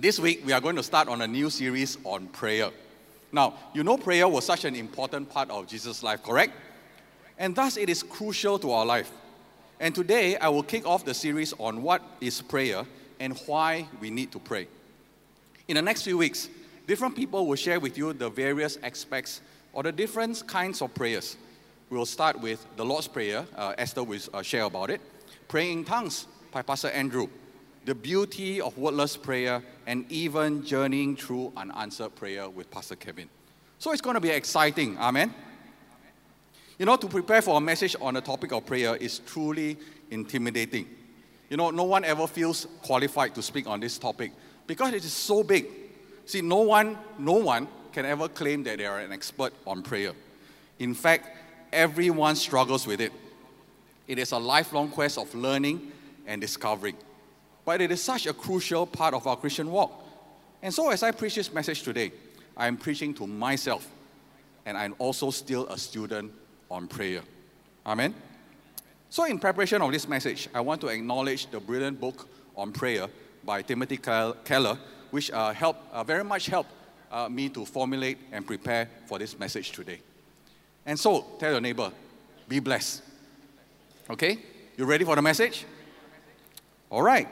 This week, we are going to start on a new series on prayer. Now, you know, prayer was such an important part of Jesus' life, correct? And thus, it is crucial to our life. And today, I will kick off the series on what is prayer and why we need to pray. In the next few weeks, different people will share with you the various aspects or the different kinds of prayers. We will start with the Lord's Prayer, uh, Esther will uh, share about it, praying in tongues by Pastor Andrew the beauty of wordless prayer, and even journeying through unanswered prayer with Pastor Kevin. So it's going to be exciting. Amen. You know, to prepare for a message on the topic of prayer is truly intimidating. You know, no one ever feels qualified to speak on this topic because it is so big. See, no one, no one can ever claim that they are an expert on prayer. In fact, everyone struggles with it. It is a lifelong quest of learning and discovering but it is such a crucial part of our Christian walk. And so, as I preach this message today, I am preaching to myself, and I'm also still a student on prayer. Amen. So, in preparation of this message, I want to acknowledge the brilliant book on prayer by Timothy Keller, which uh, helped, uh, very much helped uh, me to formulate and prepare for this message today. And so, tell your neighbor, be blessed. Okay? You ready for the message? All right.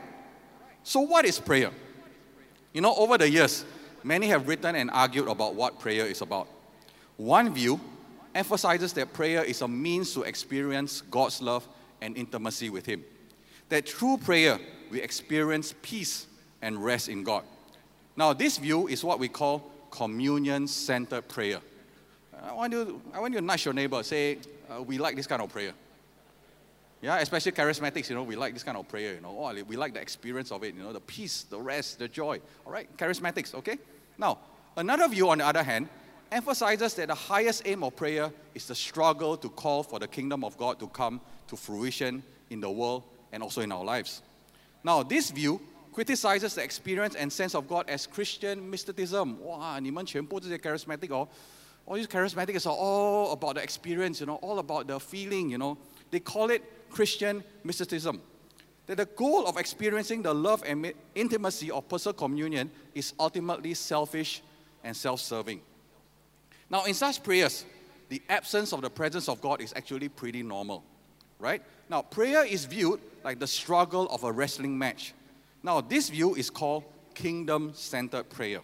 So, what is prayer? You know, over the years, many have written and argued about what prayer is about. One view emphasizes that prayer is a means to experience God's love and intimacy with Him. That through prayer, we experience peace and rest in God. Now, this view is what we call communion centered prayer. I want, you, I want you to nudge your neighbor, say, uh, We like this kind of prayer. Yeah, especially charismatics, you know, we like this kind of prayer, you know. Oh, we like the experience of it, you know, the peace, the rest, the joy. All right, charismatics, okay? Now, another view, on the other hand, emphasizes that the highest aim of prayer is the struggle to call for the kingdom of God to come to fruition in the world and also in our lives. Now, this view criticizes the experience and sense of God as Christian mysticism. Wow, 你们全部这些 charismatic all these charismatics are all about the experience, you know, all about the feeling, you know. They call it Christian mysticism. That the goal of experiencing the love and intimacy of personal communion is ultimately selfish and self serving. Now, in such prayers, the absence of the presence of God is actually pretty normal, right? Now, prayer is viewed like the struggle of a wrestling match. Now, this view is called kingdom centered prayer.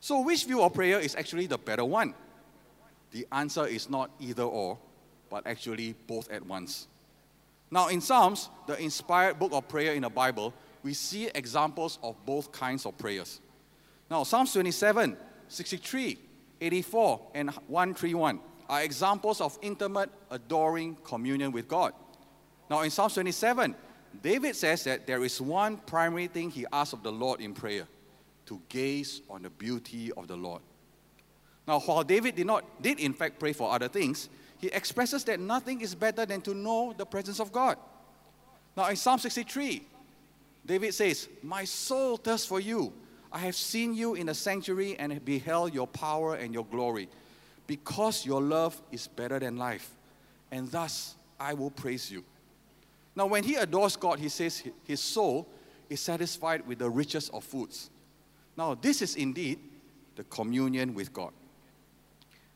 So, which view of prayer is actually the better one? The answer is not either or, but actually both at once. Now, in Psalms, the inspired book of prayer in the Bible, we see examples of both kinds of prayers. Now, Psalms 27, 63, 84, and 131 are examples of intimate, adoring communion with God. Now, in Psalms 27, David says that there is one primary thing he asks of the Lord in prayer to gaze on the beauty of the Lord. Now, while David did not, did in fact pray for other things, he expresses that nothing is better than to know the presence of God. Now, in Psalm 63, David says, My soul thirsts for you. I have seen you in the sanctuary and beheld your power and your glory, because your love is better than life, and thus I will praise you. Now, when he adores God, he says his soul is satisfied with the richest of foods. Now, this is indeed the communion with God.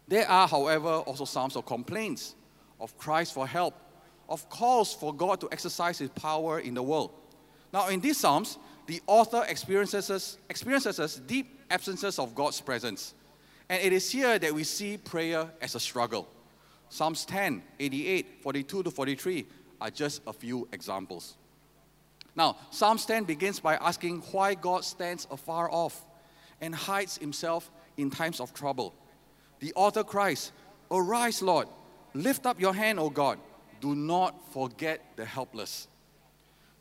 There are, however, also psalms of complaints, of cries for help, of calls for God to exercise his power in the world. Now, in these psalms, the author experiences, experiences deep absences of God's presence. And it is here that we see prayer as a struggle. Psalms 10, 88, 42 to 43 are just a few examples. Now, Psalms 10 begins by asking why God stands afar off and hides himself in times of trouble the author cries, Arise, Lord, lift up your hand, O God. Do not forget the helpless.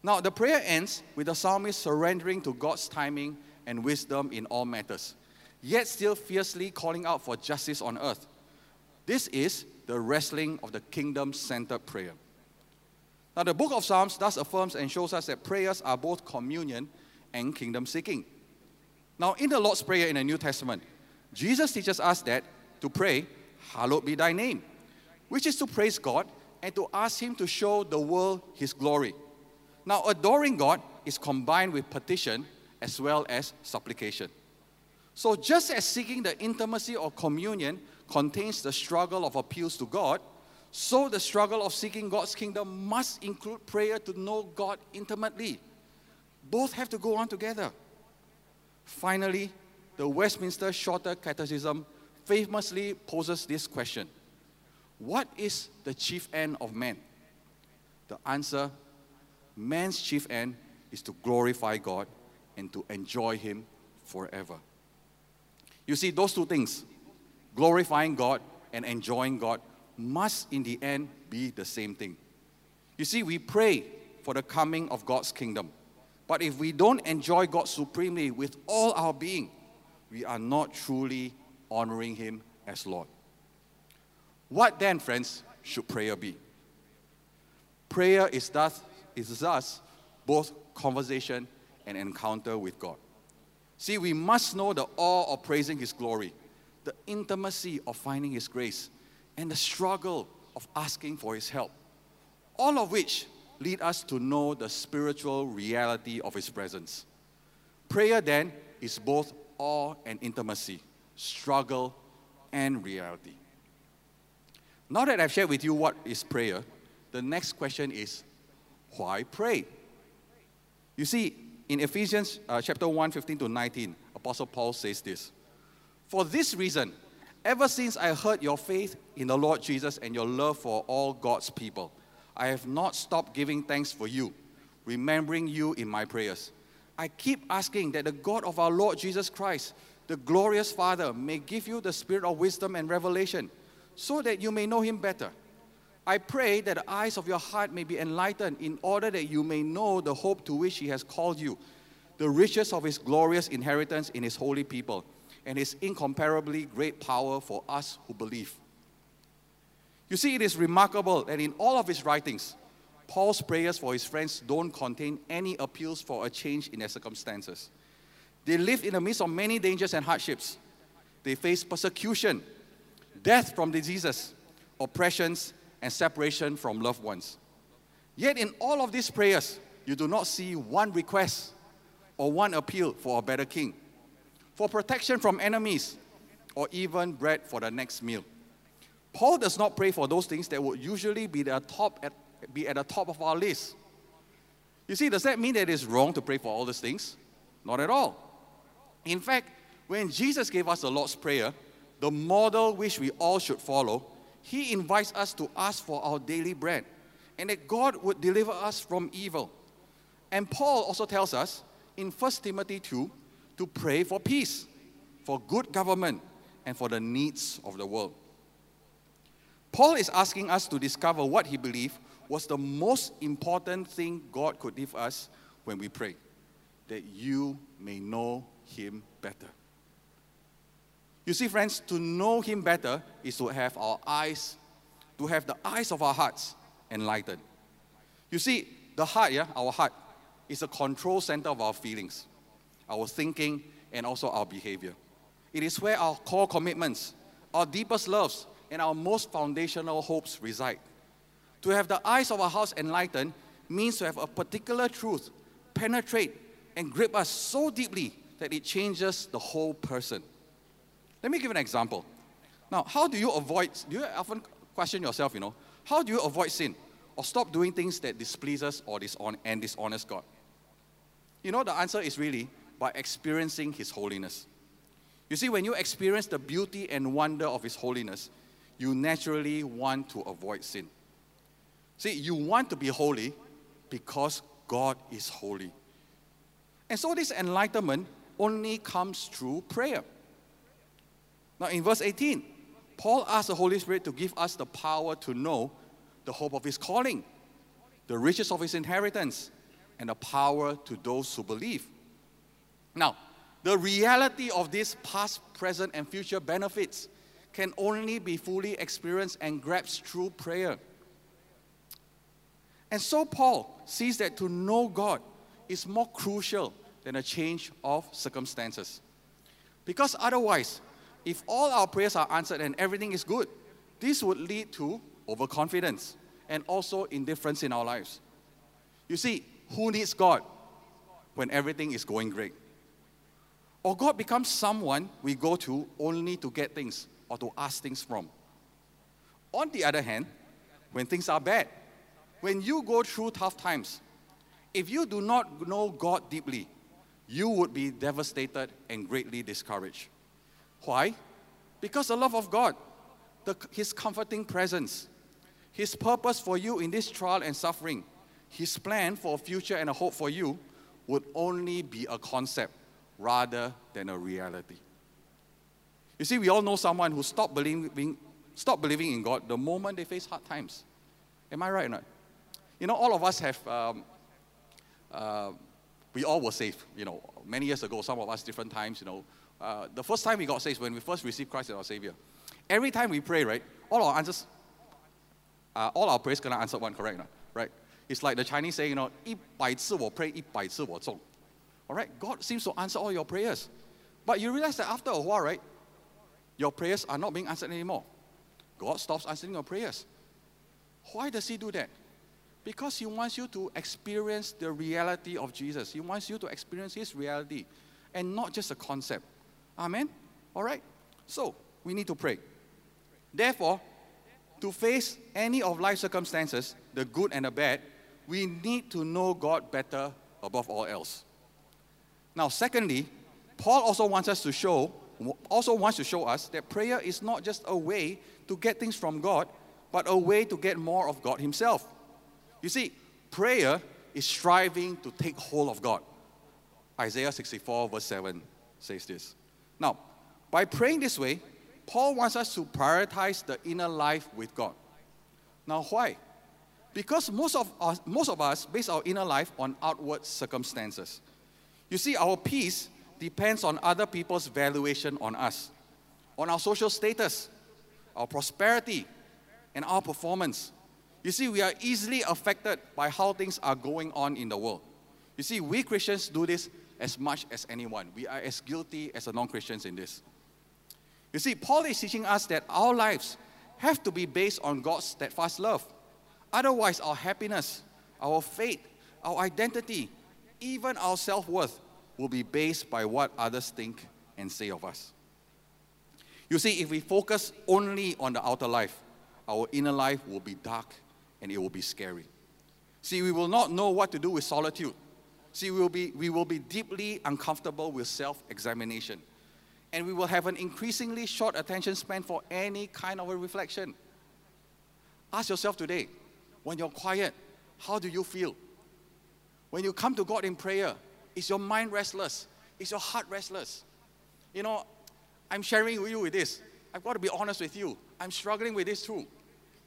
Now, the prayer ends with the psalmist surrendering to God's timing and wisdom in all matters, yet still fiercely calling out for justice on earth. This is the wrestling of the kingdom centered prayer. Now, the book of Psalms thus affirms and shows us that prayers are both communion and kingdom seeking. Now, in the Lord's Prayer in the New Testament, Jesus teaches us that to pray, Hallowed be thy name, which is to praise God and to ask Him to show the world His glory. Now, adoring God is combined with petition as well as supplication. So, just as seeking the intimacy of communion contains the struggle of appeals to God, so the struggle of seeking God's kingdom must include prayer to know God intimately. Both have to go on together. Finally, the Westminster Shorter Catechism famously poses this question What is the chief end of man? The answer man's chief end is to glorify God and to enjoy Him forever. You see, those two things, glorifying God and enjoying God, must in the end be the same thing. You see, we pray for the coming of God's kingdom. But if we don't enjoy God supremely with all our being, we are not truly honoring Him as Lord. What then, friends, should prayer be? Prayer is thus, is thus both conversation and encounter with God. See, we must know the awe of praising His glory, the intimacy of finding His grace, and the struggle of asking for His help. All of which lead us to know the spiritual reality of His presence. Prayer then is both awe and intimacy, struggle and reality. Now that I've shared with you what is prayer, the next question is why pray? You see, in Ephesians uh, chapter 1, 15 to 19, Apostle Paul says this For this reason, ever since I heard your faith in the Lord Jesus and your love for all God's people, I have not stopped giving thanks for you, remembering you in my prayers. I keep asking that the God of our Lord Jesus Christ, the glorious Father, may give you the spirit of wisdom and revelation so that you may know him better. I pray that the eyes of your heart may be enlightened in order that you may know the hope to which he has called you, the riches of his glorious inheritance in his holy people, and his incomparably great power for us who believe. You see, it is remarkable that in all of his writings, Paul's prayers for his friends don't contain any appeals for a change in their circumstances. They lived in the midst of many dangers and hardships. They faced persecution, death from diseases, oppressions, and separation from loved ones. Yet, in all of these prayers, you do not see one request or one appeal for a better king, for protection from enemies, or even bread for the next meal. Paul does not pray for those things that would usually be, the top at, be at the top of our list. You see, does that mean that it is wrong to pray for all these things? Not at all. In fact, when Jesus gave us the Lord's Prayer, the model which we all should follow, he invites us to ask for our daily bread and that God would deliver us from evil. And Paul also tells us in 1 Timothy 2 to pray for peace, for good government, and for the needs of the world. Paul is asking us to discover what he believed was the most important thing God could give us when we pray that you may know him better. You see, friends, to know him better is to have our eyes, to have the eyes of our hearts enlightened. You see, the heart, yeah, our heart, is a control center of our feelings, our thinking, and also our behavior. It is where our core commitments, our deepest loves, and our most foundational hopes reside. To have the eyes of our hearts enlightened means to have a particular truth penetrate and grip us so deeply that it changes the whole person. Let me give an example. Now, how do you avoid, do you often question yourself, you know, how do you avoid sin or stop doing things that displeases or dishon- and dishonest God? You know, the answer is really by experiencing His holiness. You see, when you experience the beauty and wonder of His holiness, you naturally want to avoid sin. See, you want to be holy because God is holy. And so this enlightenment only comes through prayer. Now, in verse 18, Paul asks the Holy Spirit to give us the power to know the hope of his calling, the riches of his inheritance, and the power to those who believe. Now, the reality of these past, present, and future benefits can only be fully experienced and grasped through prayer. And so Paul sees that to know God is more crucial than a change of circumstances. Because otherwise, if all our prayers are answered and everything is good, this would lead to overconfidence and also indifference in our lives. You see, who needs God when everything is going great? Or God becomes someone we go to only to get things or to ask things from. On the other hand, when things are bad, when you go through tough times, if you do not know God deeply, you would be devastated and greatly discouraged. Why? Because the love of God, the, His comforting presence, His purpose for you in this trial and suffering, His plan for a future and a hope for you would only be a concept rather than a reality. You see, we all know someone who stopped believing, stopped believing in God the moment they face hard times. Am I right or not? You know, all of us have, um, uh, we all were saved, you know, many years ago, some of us different times, you know. Uh, the first time we got saved, when we first received Christ as our Savior, every time we pray, right, all our answers, uh, all our prayers gonna answer one, correct? Right? It's like the Chinese saying, you know, 一百次我 pray, 一百次我中. All right? God seems to answer all your prayers. But you realize that after a while, right, your prayers are not being answered anymore. God stops answering your prayers. Why does He do that? Because He wants you to experience the reality of Jesus. He wants you to experience His reality and not just a concept. Amen? All right? So, we need to pray. Therefore, to face any of life circumstances, the good and the bad, we need to know God better above all else. Now, secondly, Paul also wants us to show, also wants to show us that prayer is not just a way to get things from God, but a way to get more of God Himself. You see, prayer is striving to take hold of God. Isaiah 64, verse 7 says this. Now, by praying this way, Paul wants us to prioritize the inner life with God. Now, why? Because most of us, most of us base our inner life on outward circumstances. You see, our peace depends on other people's valuation on us, on our social status, our prosperity, and our performance. You see, we are easily affected by how things are going on in the world. You see, we Christians do this as much as anyone. We are as guilty as the non Christians in this. You see, Paul is teaching us that our lives have to be based on God's steadfast love. Otherwise, our happiness, our faith, our identity, even our self worth will be based by what others think and say of us. You see, if we focus only on the outer life, our inner life will be dark and it will be scary. See, we will not know what to do with solitude. See, we will be, we will be deeply uncomfortable with self examination and we will have an increasingly short attention span for any kind of a reflection. Ask yourself today, when you're quiet, how do you feel? When you come to God in prayer, is your mind restless? Is your heart restless? You know, I'm sharing with you with this. I've got to be honest with you. I'm struggling with this too.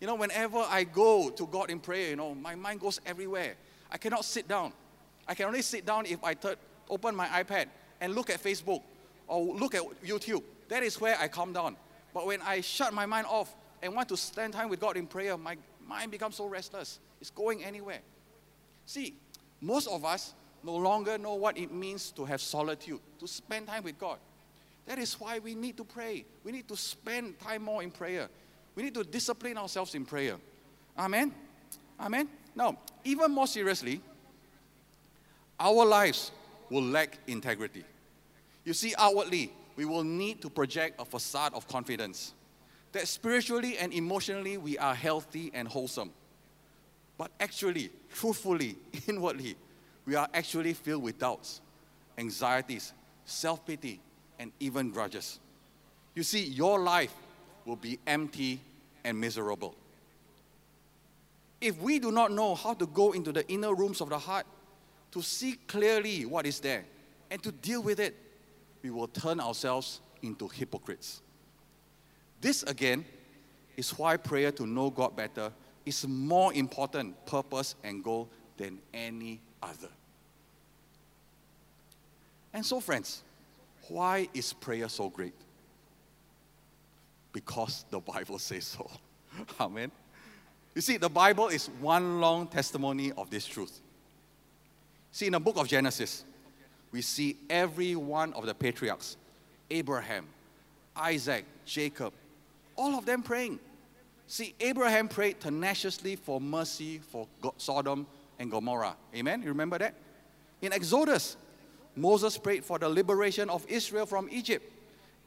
You know, whenever I go to God in prayer, you know, my mind goes everywhere. I cannot sit down. I can only sit down if I t- open my iPad and look at Facebook or look at YouTube. That is where I calm down. But when I shut my mind off and want to spend time with God in prayer, my mind becomes so restless. It's going anywhere. See, most of us no longer know what it means to have solitude, to spend time with God. That is why we need to pray. We need to spend time more in prayer. We need to discipline ourselves in prayer. Amen? Amen? Now, even more seriously, our lives will lack integrity. You see, outwardly, we will need to project a facade of confidence that spiritually and emotionally we are healthy and wholesome. But actually, truthfully, inwardly, we are actually filled with doubts, anxieties, self pity, and even grudges. You see, your life will be empty and miserable. If we do not know how to go into the inner rooms of the heart to see clearly what is there and to deal with it, we will turn ourselves into hypocrites. This again is why prayer to know God better is more important purpose and goal than any other. And so, friends, why is prayer so great? Because the Bible says so. Amen. You see, the Bible is one long testimony of this truth. See, in the book of Genesis, we see every one of the patriarchs Abraham, Isaac, Jacob, all of them praying. See, Abraham prayed tenaciously for mercy for Sodom and Gomorrah. Amen? You remember that? In Exodus, Moses prayed for the liberation of Israel from Egypt,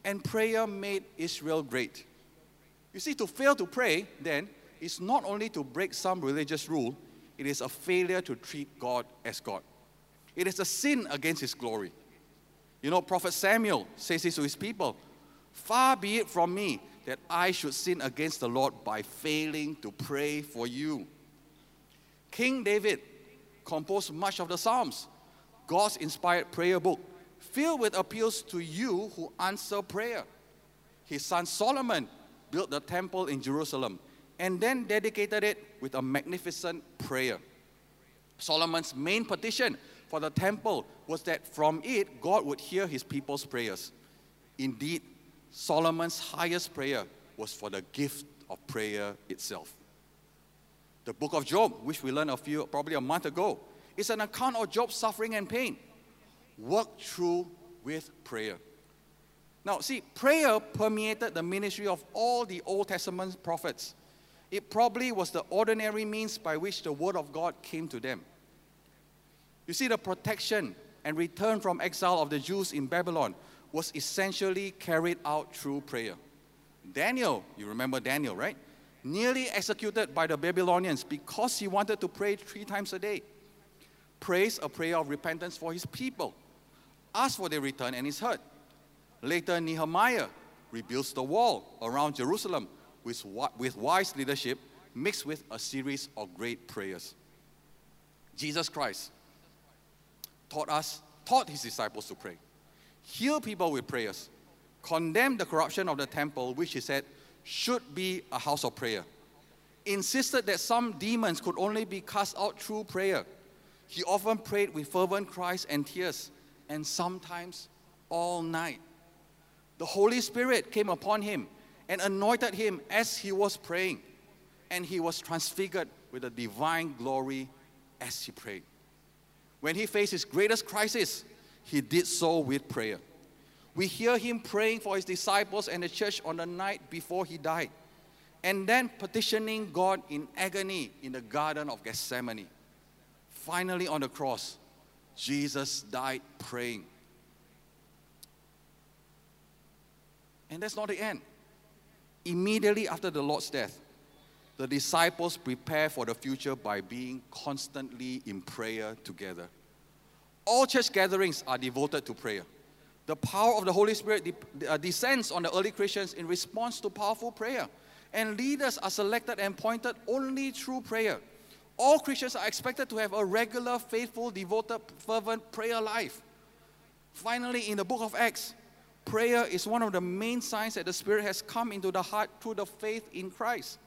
and prayer made Israel great. You see, to fail to pray, then, is not only to break some religious rule, it is a failure to treat God as God. It is a sin against His glory. You know, Prophet Samuel says this to his people Far be it from me that I should sin against the Lord by failing to pray for you. King David composed much of the Psalms, God's inspired prayer book, filled with appeals to you who answer prayer. His son Solomon built the temple in Jerusalem and then dedicated it with a magnificent prayer. Solomon's main petition for the temple was that from it God would hear his people's prayers. Indeed, Solomon's highest prayer was for the gift of prayer itself. The book of Job, which we learned a few, probably a month ago, is an account of Job's suffering and pain, worked through with prayer. Now, see, prayer permeated the ministry of all the Old Testament prophets. It probably was the ordinary means by which the word of God came to them. You see, the protection and return from exile of the Jews in Babylon was essentially carried out through prayer. Daniel, you remember Daniel, right? Nearly executed by the Babylonians because he wanted to pray three times a day. Prays a prayer of repentance for his people, asks for their return, and is heard. Later, Nehemiah rebuilds the wall around Jerusalem with, with wise leadership mixed with a series of great prayers. Jesus Christ taught us, taught his disciples to pray heal people with prayers, condemn the corruption of the temple, which he said should be a house of prayer, insisted that some demons could only be cast out through prayer. He often prayed with fervent cries and tears, and sometimes all night. The Holy Spirit came upon him and anointed him as he was praying, and he was transfigured with a divine glory as he prayed. When he faced his greatest crisis, he did so with prayer. We hear him praying for his disciples and the church on the night before he died, and then petitioning God in agony in the Garden of Gethsemane. Finally, on the cross, Jesus died praying. And that's not the end. Immediately after the Lord's death, the disciples prepare for the future by being constantly in prayer together. All church gatherings are devoted to prayer. The power of the Holy Spirit uh, descends on the early Christians in response to powerful prayer. And leaders are selected and appointed only through prayer. All Christians are expected to have a regular, faithful, devoted, fervent prayer life. Finally, in the book of Acts, prayer is one of the main signs that the Spirit has come into the heart through the faith in Christ.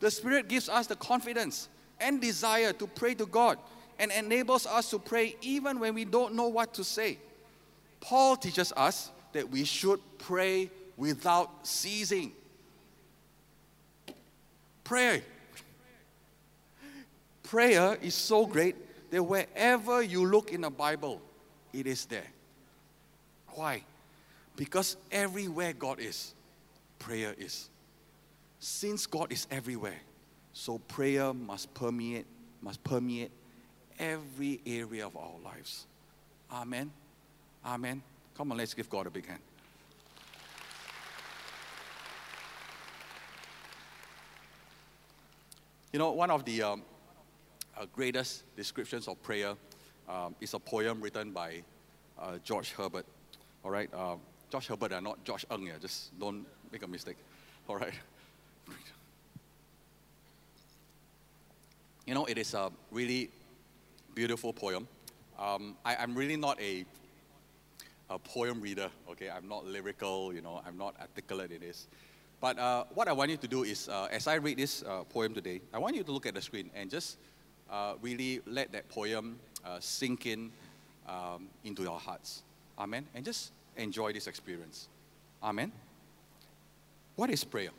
The Spirit gives us the confidence and desire to pray to God and enables us to pray even when we don't know what to say. Paul teaches us that we should pray without ceasing. Pray. Prayer is so great that wherever you look in the Bible, it is there. Why? Because everywhere God is, prayer is. Since God is everywhere, so prayer must permeate, must permeate every area of our lives. Amen. Amen. Come on, let's give God a big hand. You know, one of the um, greatest descriptions of prayer um, is a poem written by uh, George Herbert. All right, uh, George Herbert, not George Ng. Yeah, just don't make a mistake. All right. You know, it is a really beautiful poem. Um, I, am really not a, a poem reader, okay? I'm not lyrical, you know, I'm not articulate in this. But uh, what I want you to do is, uh, as I read this uh, poem today, I want you to look at the screen and just uh, really let that poem uh, sink in um, into your hearts. Amen? And just enjoy this experience. Amen? What is prayer?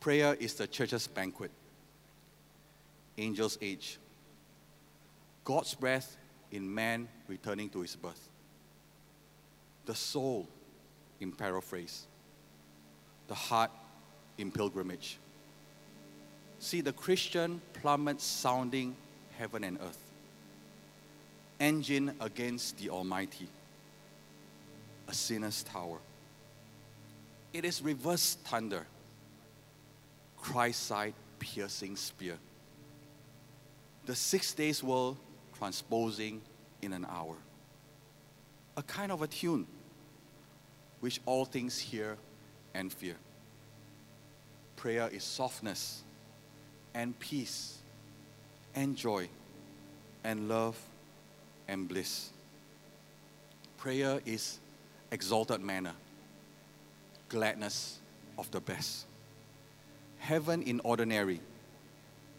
Prayer is the church's banquet angel's age. God's breath in man returning to his birth. The soul in paraphrase. The heart in pilgrimage. See, the Christian plummets sounding heaven and earth. engine against the Almighty, a sinner's tower. It is reverse thunder, Christ side piercing spear. The six days world transposing in an hour. A kind of a tune which all things hear and fear. Prayer is softness and peace and joy and love and bliss. Prayer is exalted manna, gladness of the best. Heaven in ordinary,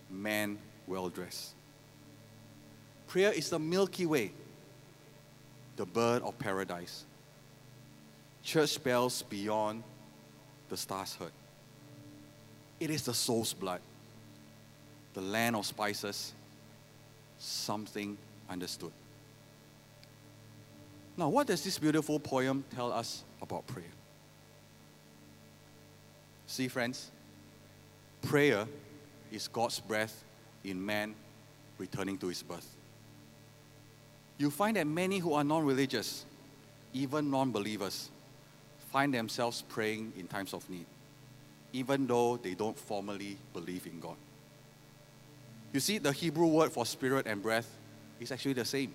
man well dressed. Prayer is the Milky Way, the bird of paradise. Church bells beyond the stars heard. It is the soul's blood, the land of spices, something understood. Now, what does this beautiful poem tell us about prayer? See, friends, prayer is God's breath in man returning to his birth. You find that many who are non religious, even non believers, find themselves praying in times of need, even though they don't formally believe in God. You see, the Hebrew word for spirit and breath is actually the same.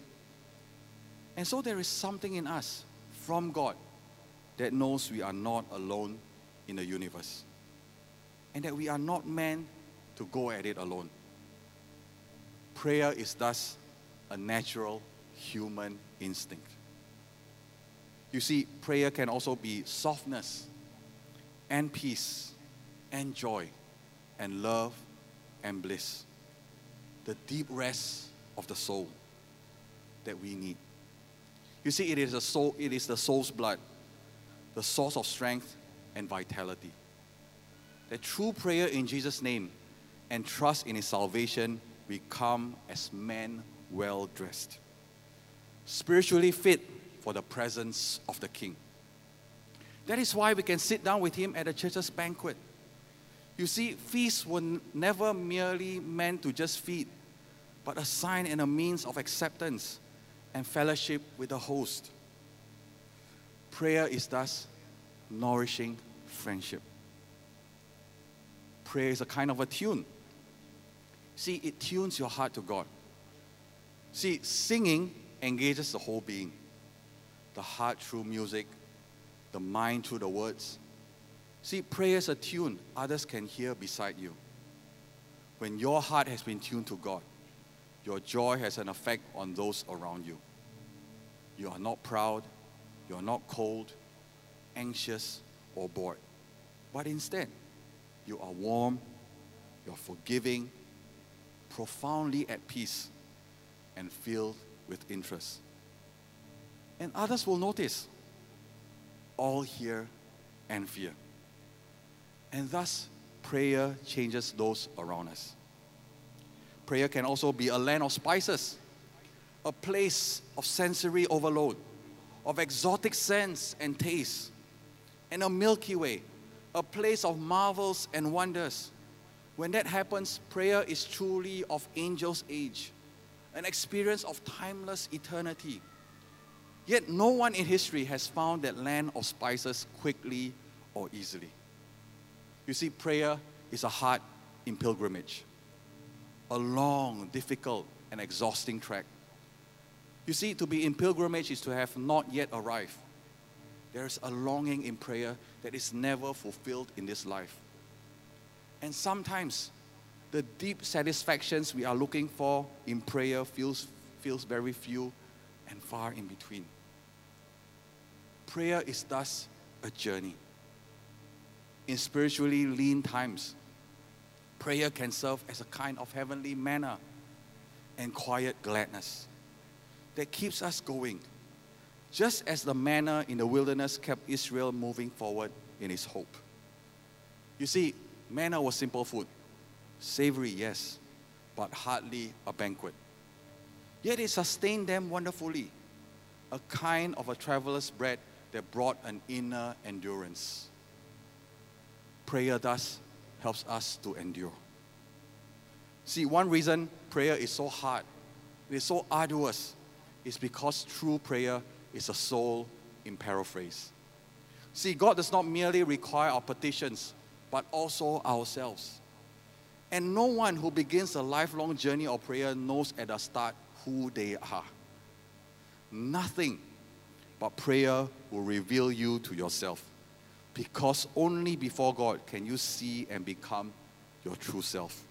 And so there is something in us from God that knows we are not alone in the universe and that we are not meant to go at it alone. Prayer is thus a natural human instinct. You see, prayer can also be softness and peace and joy and love and bliss. The deep rest of the soul that we need. You see, it is, the soul, it is the soul's blood, the source of strength and vitality. That true prayer in Jesus' name and trust in His salvation, we come as men well dressed, spiritually fit for the presence of the King. That is why we can sit down with Him at the church's banquet. You see, feasts were never merely meant to just feed, but a sign and a means of acceptance and fellowship with the host. Prayer is thus nourishing friendship. Prayer is a kind of a tune. See, it tunes your heart to God. See, singing engages the whole being the heart through music, the mind through the words. See, prayer is a tune others can hear beside you. When your heart has been tuned to God, your joy has an effect on those around you. You are not proud, you are not cold, anxious, or bored. But instead, you are warm, you're forgiving, profoundly at peace, and filled with interest. And others will notice all hear and fear. And thus, prayer changes those around us. Prayer can also be a land of spices, a place of sensory overload, of exotic scents and taste, and a Milky Way, a place of marvels and wonders. When that happens, prayer is truly of angel's age, an experience of timeless eternity. Yet no one in history has found that land of spices quickly or easily. You see, prayer is a heart in pilgrimage a long, difficult, and exhausting trek. You see, to be in pilgrimage is to have not yet arrived. There's a longing in prayer that is never fulfilled in this life. And sometimes the deep satisfactions we are looking for in prayer feels, feels very few and far in between. Prayer is thus a journey. In spiritually lean times, prayer can serve as a kind of heavenly manna and quiet gladness that keeps us going, just as the manna in the wilderness kept Israel moving forward in his hope. You see, manna was simple food, savory, yes, but hardly a banquet. Yet it sustained them wonderfully, a kind of a traveler's bread that brought an inner endurance. Prayer thus helps us to endure. See, one reason prayer is so hard, it is so arduous, is because true prayer is a soul in paraphrase. See, God does not merely require our petitions, but also ourselves. And no one who begins a lifelong journey of prayer knows at the start who they are. Nothing but prayer will reveal you to yourself. Because only before God can you see and become your true self.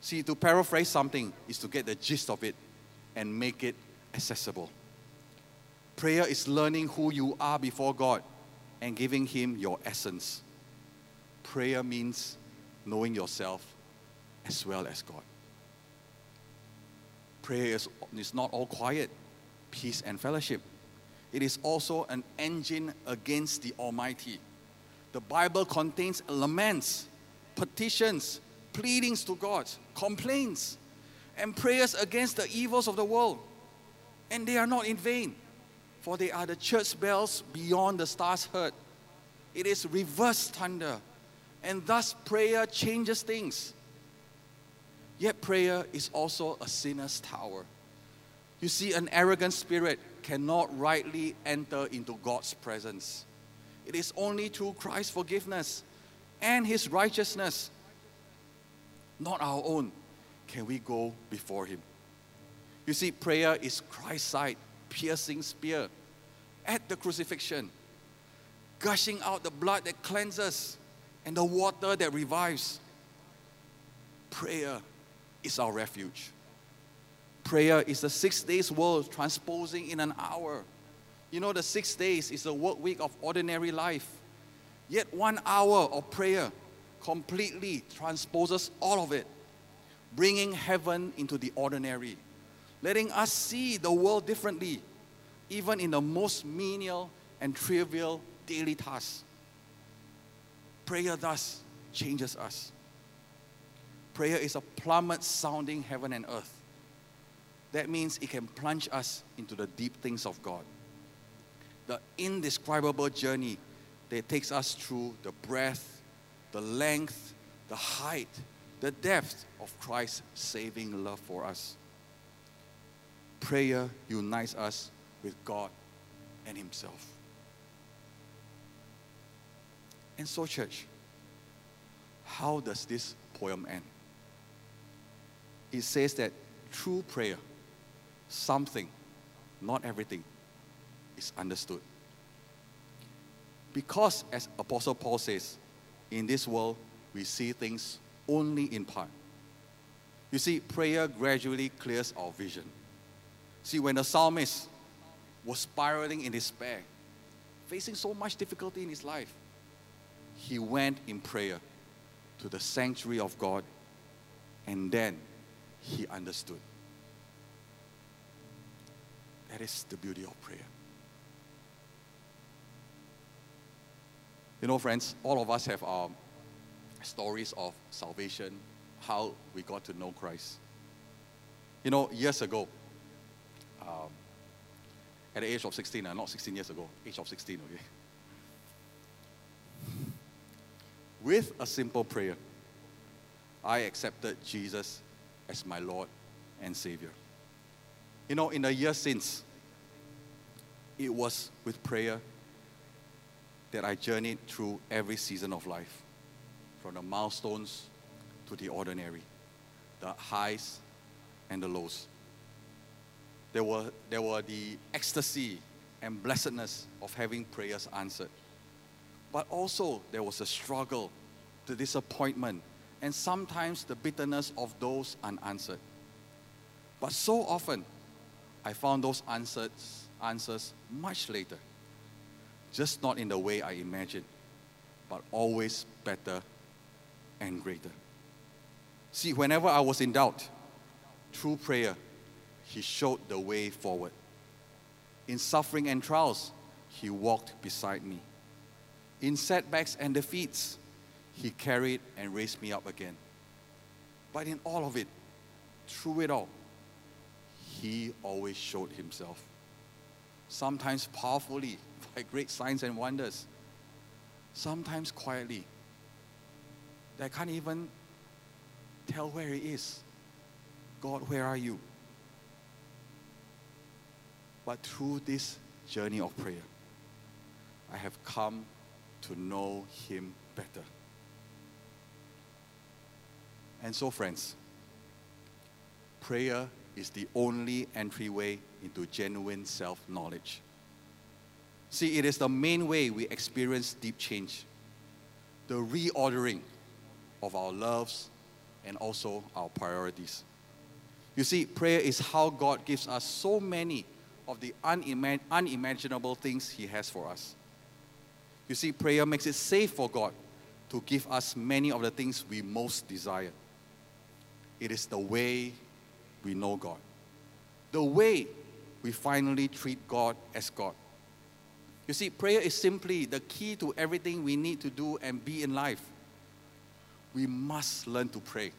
See, to paraphrase something is to get the gist of it and make it accessible. Prayer is learning who you are before God and giving Him your essence. Prayer means knowing yourself as well as God. Prayer is, is not all quiet, peace, and fellowship. It is also an engine against the Almighty. The Bible contains laments, petitions, pleadings to God, complaints, and prayers against the evils of the world. And they are not in vain, for they are the church bells beyond the stars heard. It is reverse thunder, and thus prayer changes things. Yet prayer is also a sinner's tower. You see, an arrogant spirit cannot rightly enter into God's presence. It is only through Christ's forgiveness and his righteousness, not our own, can we go before him. You see, prayer is Christ's side, piercing spear at the crucifixion, gushing out the blood that cleanses and the water that revives. Prayer is our refuge. Prayer is the six days world transposing in an hour. You know, the six days is a work week of ordinary life. Yet one hour of prayer completely transposes all of it, bringing heaven into the ordinary, letting us see the world differently, even in the most menial and trivial daily tasks. Prayer thus changes us. Prayer is a plummet sounding heaven and earth. That means it can plunge us into the deep things of God. The indescribable journey that takes us through the breadth, the length, the height, the depth of Christ's saving love for us. Prayer unites us with God and Himself. And so, church, how does this poem end? It says that through prayer, something, not everything, is understood. Because, as Apostle Paul says, in this world we see things only in part. You see, prayer gradually clears our vision. See, when the psalmist was spiraling in despair, facing so much difficulty in his life, he went in prayer to the sanctuary of God, and then he understood. That is the beauty of prayer. You know, friends, all of us have our stories of salvation, how we got to know Christ. You know, years ago, um, at the age of 16, uh, not 16 years ago, age of 16, okay? With a simple prayer, I accepted Jesus as my Lord and Savior. You know, in the years since, it was with prayer that I journeyed through every season of life, from the milestones to the ordinary, the highs and the lows. There were, there were the ecstasy and blessedness of having prayers answered. But also, there was a struggle, the disappointment, and sometimes the bitterness of those unanswered. But so often, I found those answers, answers much later, just not in the way I imagined, but always better and greater. See, whenever I was in doubt, through prayer, He showed the way forward. In suffering and trials, He walked beside me. In setbacks and defeats, he carried and raised me up again. But in all of it, through it all, He always showed Himself. Sometimes powerfully, by great signs and wonders, sometimes quietly. I can't even tell where He is. God, where are you? But through this journey of prayer, I have come to know Him better. And so, friends, prayer is the only entryway into genuine self knowledge. See, it is the main way we experience deep change, the reordering of our loves and also our priorities. You see, prayer is how God gives us so many of the unima- unimaginable things He has for us. You see, prayer makes it safe for God to give us many of the things we most desire. It is the way we know God, the way we finally treat God as God. You see, prayer is simply the key to everything we need to do and be in life. We must learn to pray.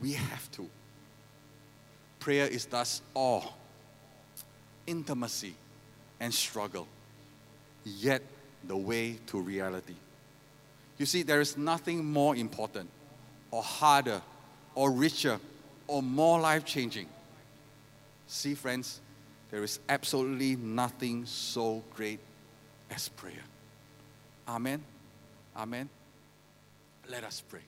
We have to. Prayer is thus awe, intimacy, and struggle, yet the way to reality. You see, there is nothing more important, or harder, or richer, or more life changing. See, friends, there is absolutely nothing so great as prayer. Amen. Amen. Let us pray.